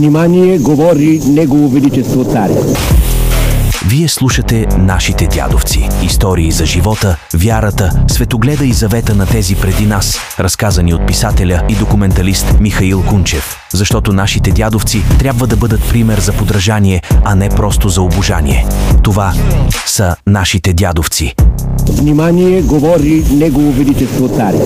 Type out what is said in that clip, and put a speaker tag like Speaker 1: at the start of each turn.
Speaker 1: внимание говори Негово Величество Царя.
Speaker 2: Вие слушате нашите дядовци. Истории за живота, вярата, светогледа и завета на тези преди нас, разказани от писателя и документалист Михаил Кунчев. Защото нашите дядовци трябва да бъдат пример за подражание, а не просто за обожание. Това са нашите дядовци.
Speaker 1: Внимание, говори Негово Величество Царя.